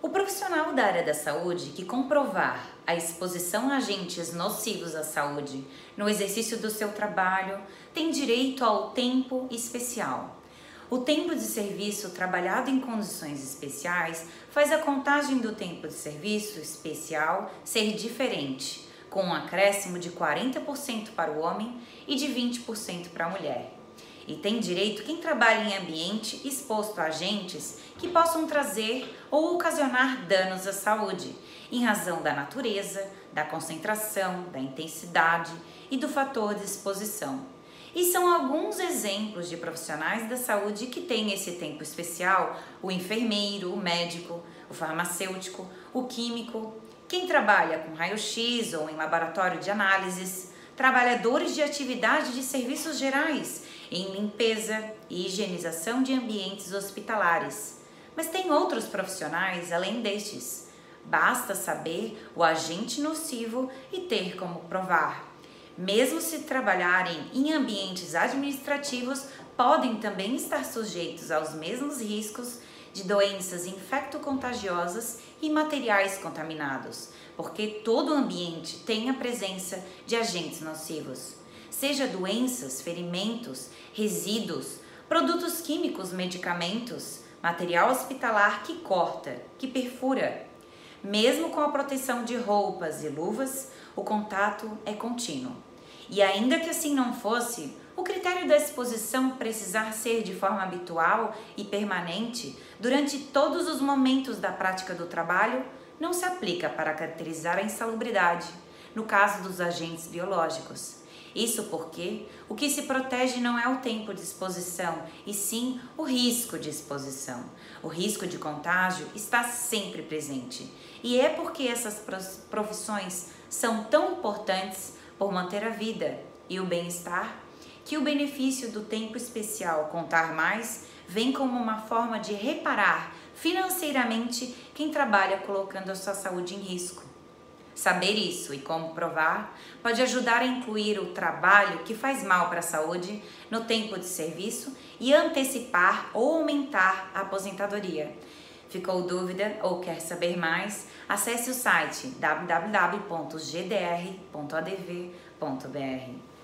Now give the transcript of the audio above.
O profissional da área da saúde que comprovar a exposição a agentes nocivos à saúde no exercício do seu trabalho tem direito ao tempo especial. O tempo de serviço trabalhado em condições especiais faz a contagem do tempo de serviço especial ser diferente, com um acréscimo de 40% para o homem e de 20% para a mulher e tem direito quem trabalha em ambiente exposto a agentes que possam trazer ou ocasionar danos à saúde, em razão da natureza, da concentração, da intensidade e do fator de exposição. E são alguns exemplos de profissionais da saúde que têm esse tempo especial: o enfermeiro, o médico, o farmacêutico, o químico, quem trabalha com raio-x ou em laboratório de análises, trabalhadores de atividade de serviços gerais em limpeza e higienização de ambientes hospitalares. Mas tem outros profissionais além destes. Basta saber o agente nocivo e ter como provar. Mesmo se trabalharem em ambientes administrativos, podem também estar sujeitos aos mesmos riscos de doenças infectocontagiosas e materiais contaminados, porque todo ambiente tem a presença de agentes nocivos seja doenças, ferimentos, resíduos, produtos químicos, medicamentos, material hospitalar que corta, que perfura. Mesmo com a proteção de roupas e luvas, o contato é contínuo. E ainda que assim não fosse, o critério da exposição precisar ser de forma habitual e permanente durante todos os momentos da prática do trabalho não se aplica para caracterizar a insalubridade, no caso dos agentes biológicos. Isso porque o que se protege não é o tempo de exposição, e sim o risco de exposição. O risco de contágio está sempre presente. E é porque essas profissões são tão importantes por manter a vida e o bem-estar que o benefício do tempo especial contar mais vem como uma forma de reparar financeiramente quem trabalha colocando a sua saúde em risco. Saber isso e como provar pode ajudar a incluir o trabalho que faz mal para a saúde no tempo de serviço e antecipar ou aumentar a aposentadoria. Ficou dúvida ou quer saber mais? Acesse o site www.gdr.adv.br.